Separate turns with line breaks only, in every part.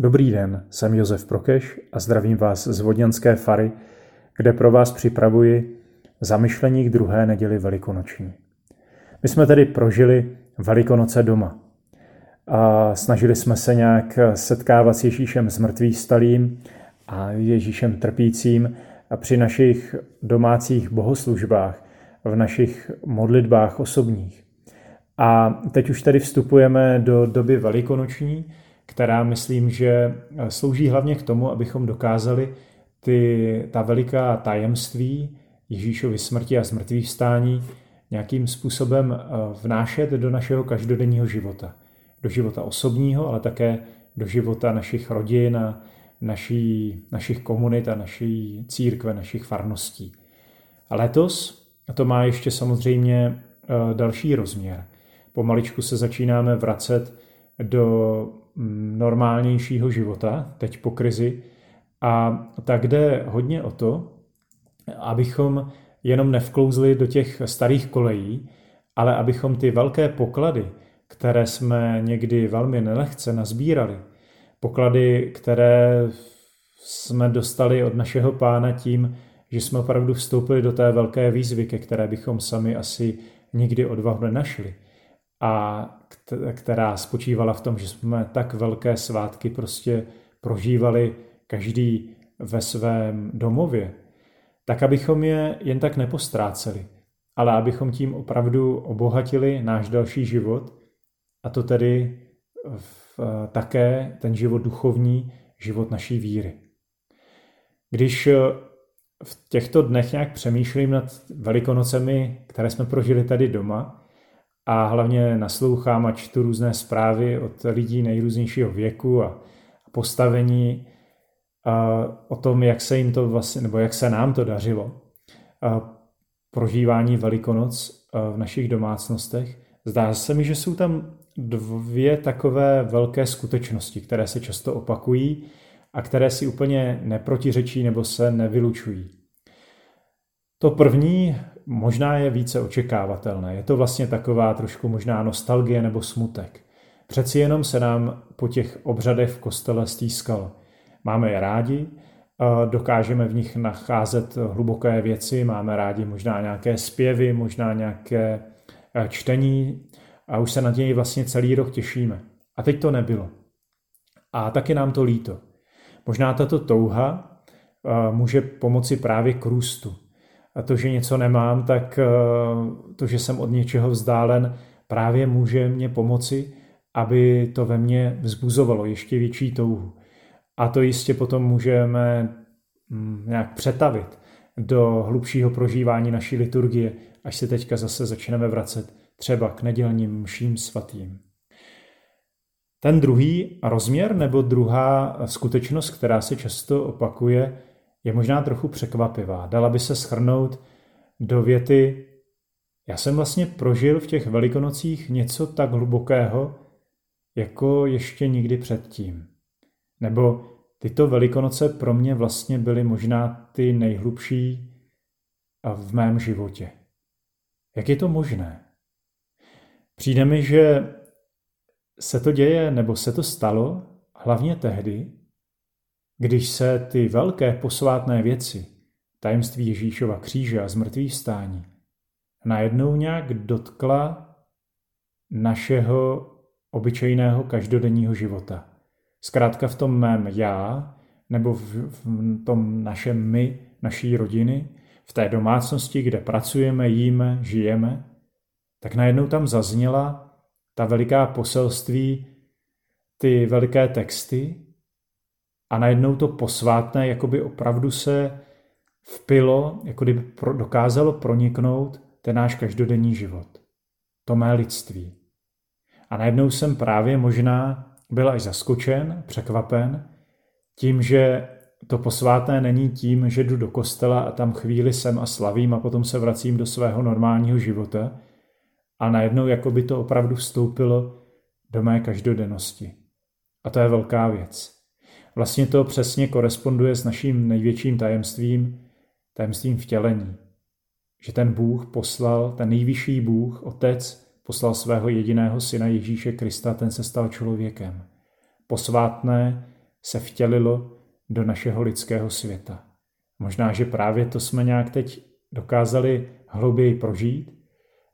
Dobrý den, jsem Josef Prokeš a zdravím vás z Vodňanské fary, kde pro vás připravuji zamyšlení k druhé neděli velikonoční. My jsme tedy prožili Velikonoce doma a snažili jsme se nějak setkávat s Ježíšem zmrtvých stalým a Ježíšem trpícím a při našich domácích bohoslužbách, v našich modlitbách osobních. A teď už tady vstupujeme do doby velikonoční, která myslím, že slouží hlavně k tomu, abychom dokázali ty, ta veliká tajemství Ježíšovy smrti a zmrtvých vstání nějakým způsobem eh, vnášet do našeho každodenního života. Do života osobního, ale také do života našich rodin a naší, našich komunit a naší církve, našich farností. A letos to má ještě samozřejmě eh, další rozměr. Pomaličku se začínáme vracet do normálnějšího života, teď po krizi, a tak jde hodně o to, abychom jenom nevklouzli do těch starých kolejí, ale abychom ty velké poklady, které jsme někdy velmi nelehce nazbírali, poklady, které jsme dostali od našeho pána tím, že jsme opravdu vstoupili do té velké výzvy, ke které bychom sami asi nikdy odvahu nenašli a která spočívala v tom, že jsme tak velké svátky prostě prožívali každý ve svém domově, tak abychom je jen tak nepostráceli, ale abychom tím opravdu obohatili náš další život, a to tedy v, také ten život duchovní, život naší víry. Když eh, v těchto dnech nějak přemýšlím nad velikonocemi, které jsme prožili tady doma, a hlavně naslouchám a čtu různé zprávy od lidí nejrůznějšího věku a postavení a o tom, jak se jim to vlastně, nebo jak se nám to dařilo. A prožívání Velikonoc v našich domácnostech. Zdá se mi, že jsou tam dvě takové velké skutečnosti, které se často opakují a které si úplně neprotiřečí nebo se nevylučují. To první možná je více očekávatelné. Je to vlastně taková trošku možná nostalgie nebo smutek. Přeci jenom se nám po těch obřadech v kostele stýskalo. Máme je rádi, dokážeme v nich nacházet hluboké věci, máme rádi možná nějaké zpěvy, možná nějaké e, čtení a už se na něj vlastně celý rok těšíme. A teď to nebylo. A taky nám to líto. Možná tato touha e, může pomoci právě k růstu. A to, že něco nemám, tak e, to, že jsem od něčeho vzdálen, právě může mě pomoci, aby to ve mně vzbuzovalo ještě větší touhu. A to jistě potom můžeme mm, nějak přetavit do hlubšího prožívání naší liturgie, až se teďka zase začneme vracet třeba k nedělním mším svatým. Ten druhý rozměr nebo druhá skutečnost, která se často opakuje, je možná trochu překvapivá. Dala by se schrnout do věty já jsem vlastně prožil v těch velikonocích něco tak hlubokého, jako ještě nikdy předtím. Nebo tyto velikonoce pro mě vlastně byly možná ty nejhlubší v mém životě. Jak je to možné? Přijde mi, že se to děje nebo se to stalo hlavně tehdy, když se ty velké posvátné věci, tajemství Ježíšova kříže a zmrtvých stání, najednou nějak dotkla našeho obyčejného každodenního života. Zkrátka v tom mém já, nebo v, v tom našem my, naší rodiny, v té domácnosti, kde pracujeme, jíme, žijeme, tak najednou tam zazněla ta veliká poselství, ty veliké texty a najednou to posvátné jakoby opravdu se vpilo, jako kdyby pro, dokázalo proniknout ten náš každodenní život. To mé lidství. A najednou jsem právě možná byl až zaskočen, překvapen, tím, že to posvátné není tím, že jdu do kostela a tam chvíli jsem a slavím a potom se vracím do svého normálního života a najednou jako by to opravdu vstoupilo do mé každodennosti. A to je velká věc. Vlastně to přesně koresponduje s naším největším tajemstvím, tajemstvím vtělení. Že ten Bůh poslal, ten nejvyšší Bůh, Otec, poslal svého jediného syna Ježíše Krista, ten se stal člověkem. posvátné se vtělilo do našeho lidského světa. Možná, že právě to jsme nějak teď dokázali hlouběji prožít.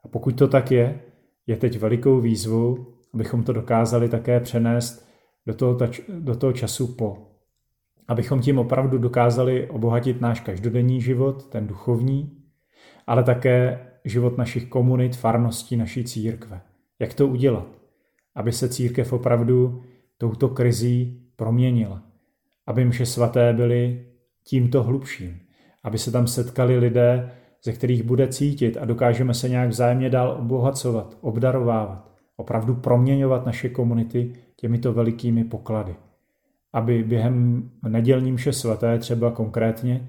A pokud to tak je, je teď velikou výzvou, abychom to dokázali také přenést do toho, do toho času po. Abychom tím opravdu dokázali obohatit náš každodenní život, ten duchovní, ale také život našich komunit, farností, naší církve. Jak to udělat? Aby se církev opravdu touto krizí proměnila. Aby mše svaté byly tímto hlubším. Aby se tam setkali lidé, ze kterých bude cítit a dokážeme se nějak vzájemně dál obohacovat, obdarovávat, opravdu proměňovat naše komunity těmito velikými poklady. Aby během nedělní mše svaté třeba konkrétně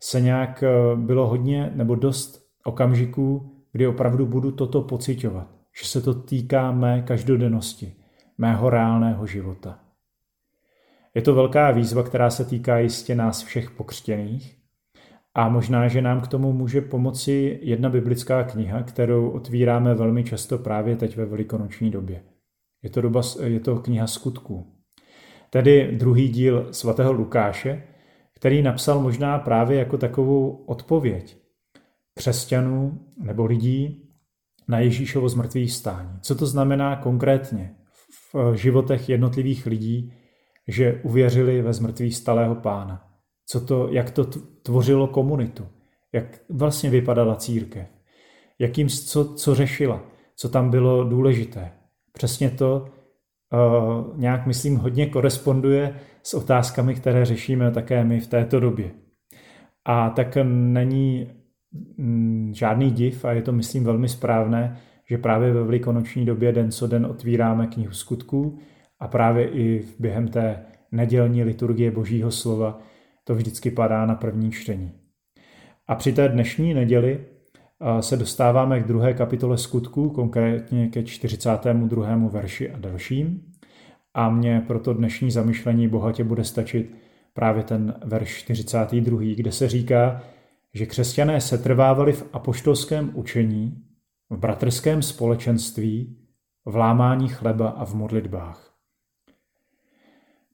se nějak eh, bylo hodně nebo dost okamžiků, kdy opravdu budu toto pocitovat, že se to týká mé každodennosti, mého reálného života. Je to velká výzva, která se týká jistě nás všech pokřtěných a možná, že nám k tomu může pomoci jedna biblická kniha, kterou otvíráme velmi často právě teď ve velikonoční době. Je to, doba, je to kniha skutků. Tedy druhý díl svatého Lukáše, který napsal možná právě jako takovou odpověď křesťanů nebo lidí na Ježíšovo zmrtvých stání. Co to znamená konkrétně v životech jednotlivých lidí, že uvěřili ve zmrtvý stalého pána? Co to, jak to tvořilo komunitu? Jak vlastně vypadala církev? Jakým, co, co řešila? Co tam bylo důležité? Přesně to uh, nějak, myslím, hodně koresponduje s otázkami, které řešíme také my v této době. A tak není mm, žádný div a je to, myslím, velmi správné, že právě ve velikonoční době den co den otvíráme knihu skutků a právě i během té nedělní liturgie Božího slova to vždycky padá na první čtení. A při té dnešní neděli se dostáváme k druhé kapitole skutků, konkrétně ke 42. verši a dalším. A mně proto dnešní zamyšlení bohatě bude stačit právě ten verš 42., kde se říká, že křesťané se trvávali v apoštolském učení, v bratrském společenství, v lámání chleba a v modlitbách.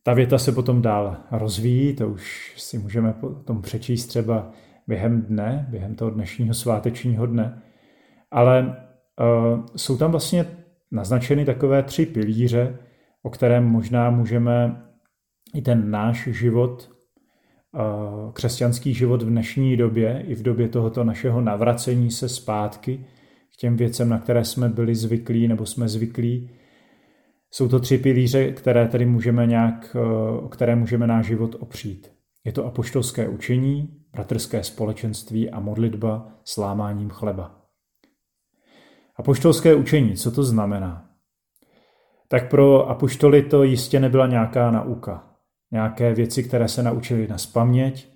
Ta věta se potom dál rozvíjí, to už si můžeme potom přečíst třeba během dne, během toho dnešního svátečního dne. Ale uh, jsou tam vlastně naznačeny takové tři pilíře, o kterém možná můžeme i ten náš život, uh, křesťanský život v dnešní době, i v době tohoto našeho navracení se zpátky k těm věcem, na které jsme byli zvyklí nebo jsme zvyklí, jsou to tři pilíře, které tedy můžeme nějak, eh, o které můžeme náš život opřít. Je to apoštolské učení, bratrské společenství a modlitba s lámáním chleba. Apoštolské učení, co to znamená? Tak pro apoštoly to jistě nebyla nějaká nauka, nějaké věci, které se naučili na spaměť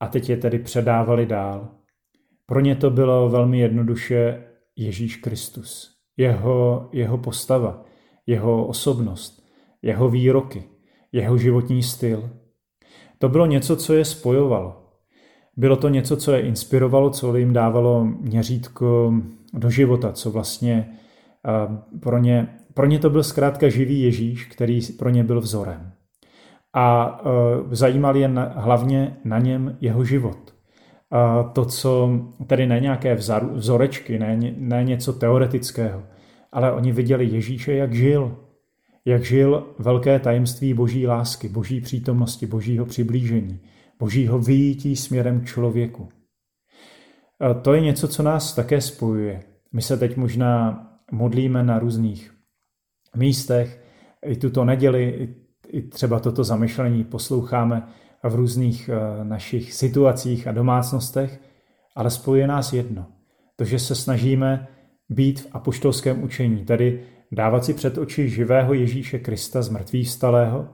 a teď je tedy předávali dál. Pro ně to bylo velmi jednoduše Ježíš Kristus, jeho, jeho postava, jeho osobnost, jeho výroky, jeho životní styl. To bylo něco, co je spojovalo. Bylo to něco, co je inspirovalo, co jim dávalo měřítko do života, co vlastně pro ně, pro ně to byl zkrátka živý Ježíš, který pro ně byl vzorem. A zajímal je hlavně na něm jeho život. To, co tedy ne nějaké vzorečky, ne, ne něco teoretického, ale oni viděli Ježíše, jak žil. Jak žil velké tajemství boží lásky, boží přítomnosti, božího přiblížení, božího vyjítí směrem k člověku. To je něco, co nás také spojuje. My se teď možná modlíme na různých místech, i tuto neděli, i třeba toto zamyšlení posloucháme v různých eh, našich situacích a domácnostech, ale spojuje nás jedno. To, že se snažíme být v apoštolském učení, tedy dávat si před oči živého Ježíše Krista z mrtvých vstalého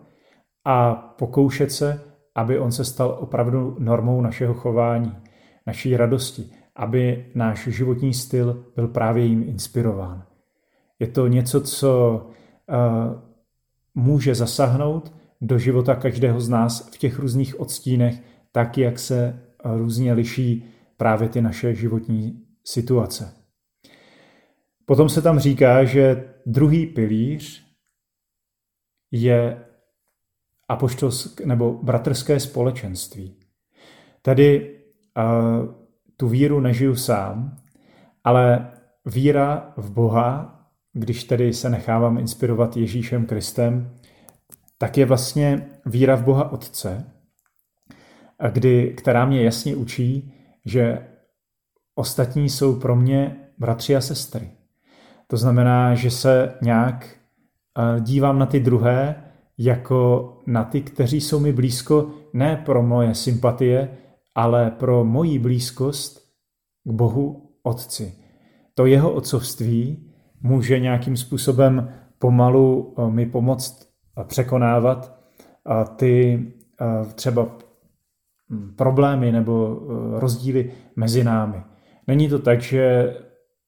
a pokoušet se, aby on se stal opravdu normou našeho chování, naší radosti, aby náš životní styl byl právě jim inspirován. Je to něco, co uh, může zasahnout do života každého z nás v těch různých odstínech, tak jak se různě liší právě ty naše životní situace. Potom se tam říká, že druhý pilíř je apoštolsk, nebo bratrské společenství. Tedy uh, tu víru nežiju sám, ale víra v Boha, když tedy se nechávám inspirovat Ježíšem Kristem, tak je vlastně víra v Boha Otce, kdy, která mě jasně učí, že ostatní jsou pro mě bratři a sestry. To znamená, že se nějak eh, dívám na ty druhé jako na ty, kteří jsou mi blízko ne pro moje sympatie, ale pro moji blízkost k Bohu Otci. To jeho otcovství může nějakým způsobem pomalu eh, mi pomoct eh, překonávat ty třeba hm, problémy nebo rozdíly mezi námi. Není to tak, že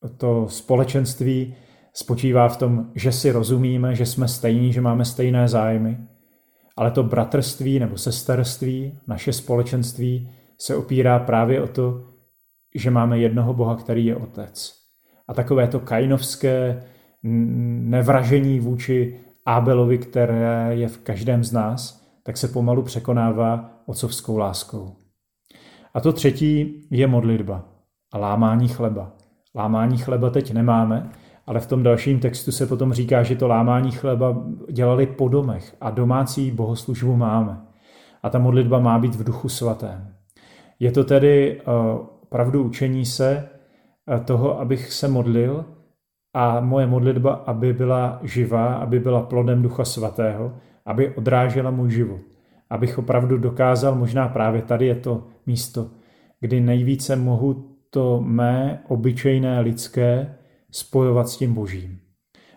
to společenství spočívá v tom, že si rozumíme, že jsme stejní, že máme stejné zájmy, ale to bratrství nebo sesterství, naše společenství se opírá právě o to, že máme jednoho Boha, který je Otec. A takové to kainovské nevražení vůči Ábelovi, které je v každém z nás, tak se pomalu překonává otcovskou láskou. A to třetí je modlitba a lámání chleba. Lámání chleba teď nemáme, ale v tom dalším textu se potom říká, že to lámání chleba dělali po domech a domácí bohoslužbu máme. A ta modlitba má být v duchu svatém. Je to tedy uh, pravdu učení se uh, toho, abych se modlil a moje modlitba, aby byla živá, aby byla plodem ducha svatého, aby odrážela můj život. Abych opravdu dokázal, možná právě tady je to místo, kdy nejvíce mohu to mé obyčejné lidské spojovat s tím božím.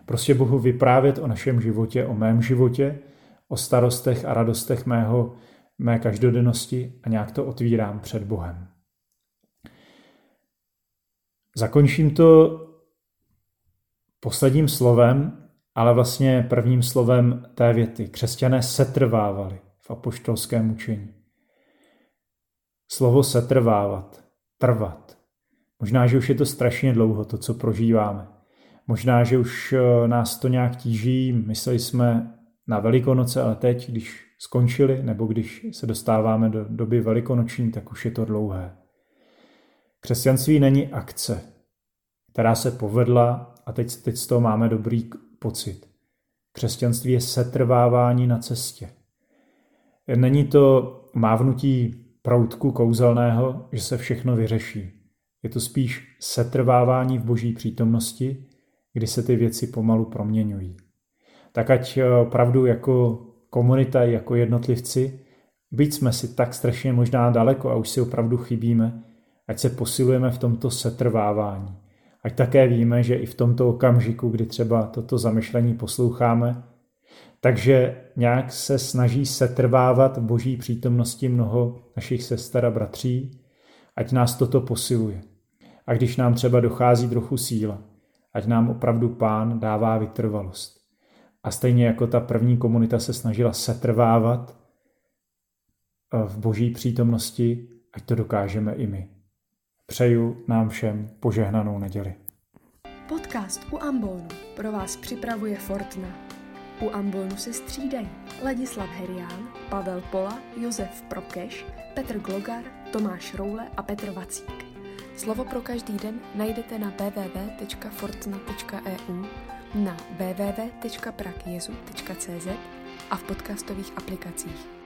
Prostě Bohu vyprávět o našem životě, o mém životě, o starostech a radostech mého, mé každodennosti a nějak to otvírám před Bohem. Zakončím to posledním slovem, ale vlastně prvním slovem té věty. Křesťané setrvávali v apoštolském učení. Slovo setrvávat, trvat. Možná, že už je to strašně dlouho, to, co prožíváme. Možná, že už eh, nás to nějak tíží, mysleli jsme na Velikonoce, ale teď, když skončili, nebo když se dostáváme do doby velikonoční, tak už je to dlouhé. Křesťanství není akce, která se povedla a teď, teď z toho máme dobrý pocit. Křesťanství je setrvávání na cestě. Není to mávnutí proutku kouzelného, že se všechno vyřeší. Je to spíš setrvávání v boží přítomnosti, kdy se ty věci pomalu proměňují. Tak ať eh, opravdu jako komunita, jako jednotlivci, byť jsme si tak strašně možná daleko a už si opravdu chybíme, ať se posilujeme v tomto setrvávání. Ať také víme, že i v tomto okamžiku, kdy třeba toto zamyšlení posloucháme, takže nějak se snaží setrvávat v boží přítomnosti mnoho našich sester a bratří, ať nás toto posiluje. A když nám třeba dochází trochu síla, ať nám opravdu pán dává vytrvalost. A stejně jako ta první komunita se snažila setrvávat eh, v boží přítomnosti, ať to dokážeme i my. Přeju nám všem požehnanou neděli.
Podcast u Ambonu pro vás připravuje Fortna. U Ambonu se střídají Ladislav Herián, Pavel Pola, Josef Prokeš, Petr Glogar, Tomáš Roule a Petr Vacík. Slovo pro každý den najdete na www.fortna.eu, na www.prakjezu.cz a v podcastových aplikacích.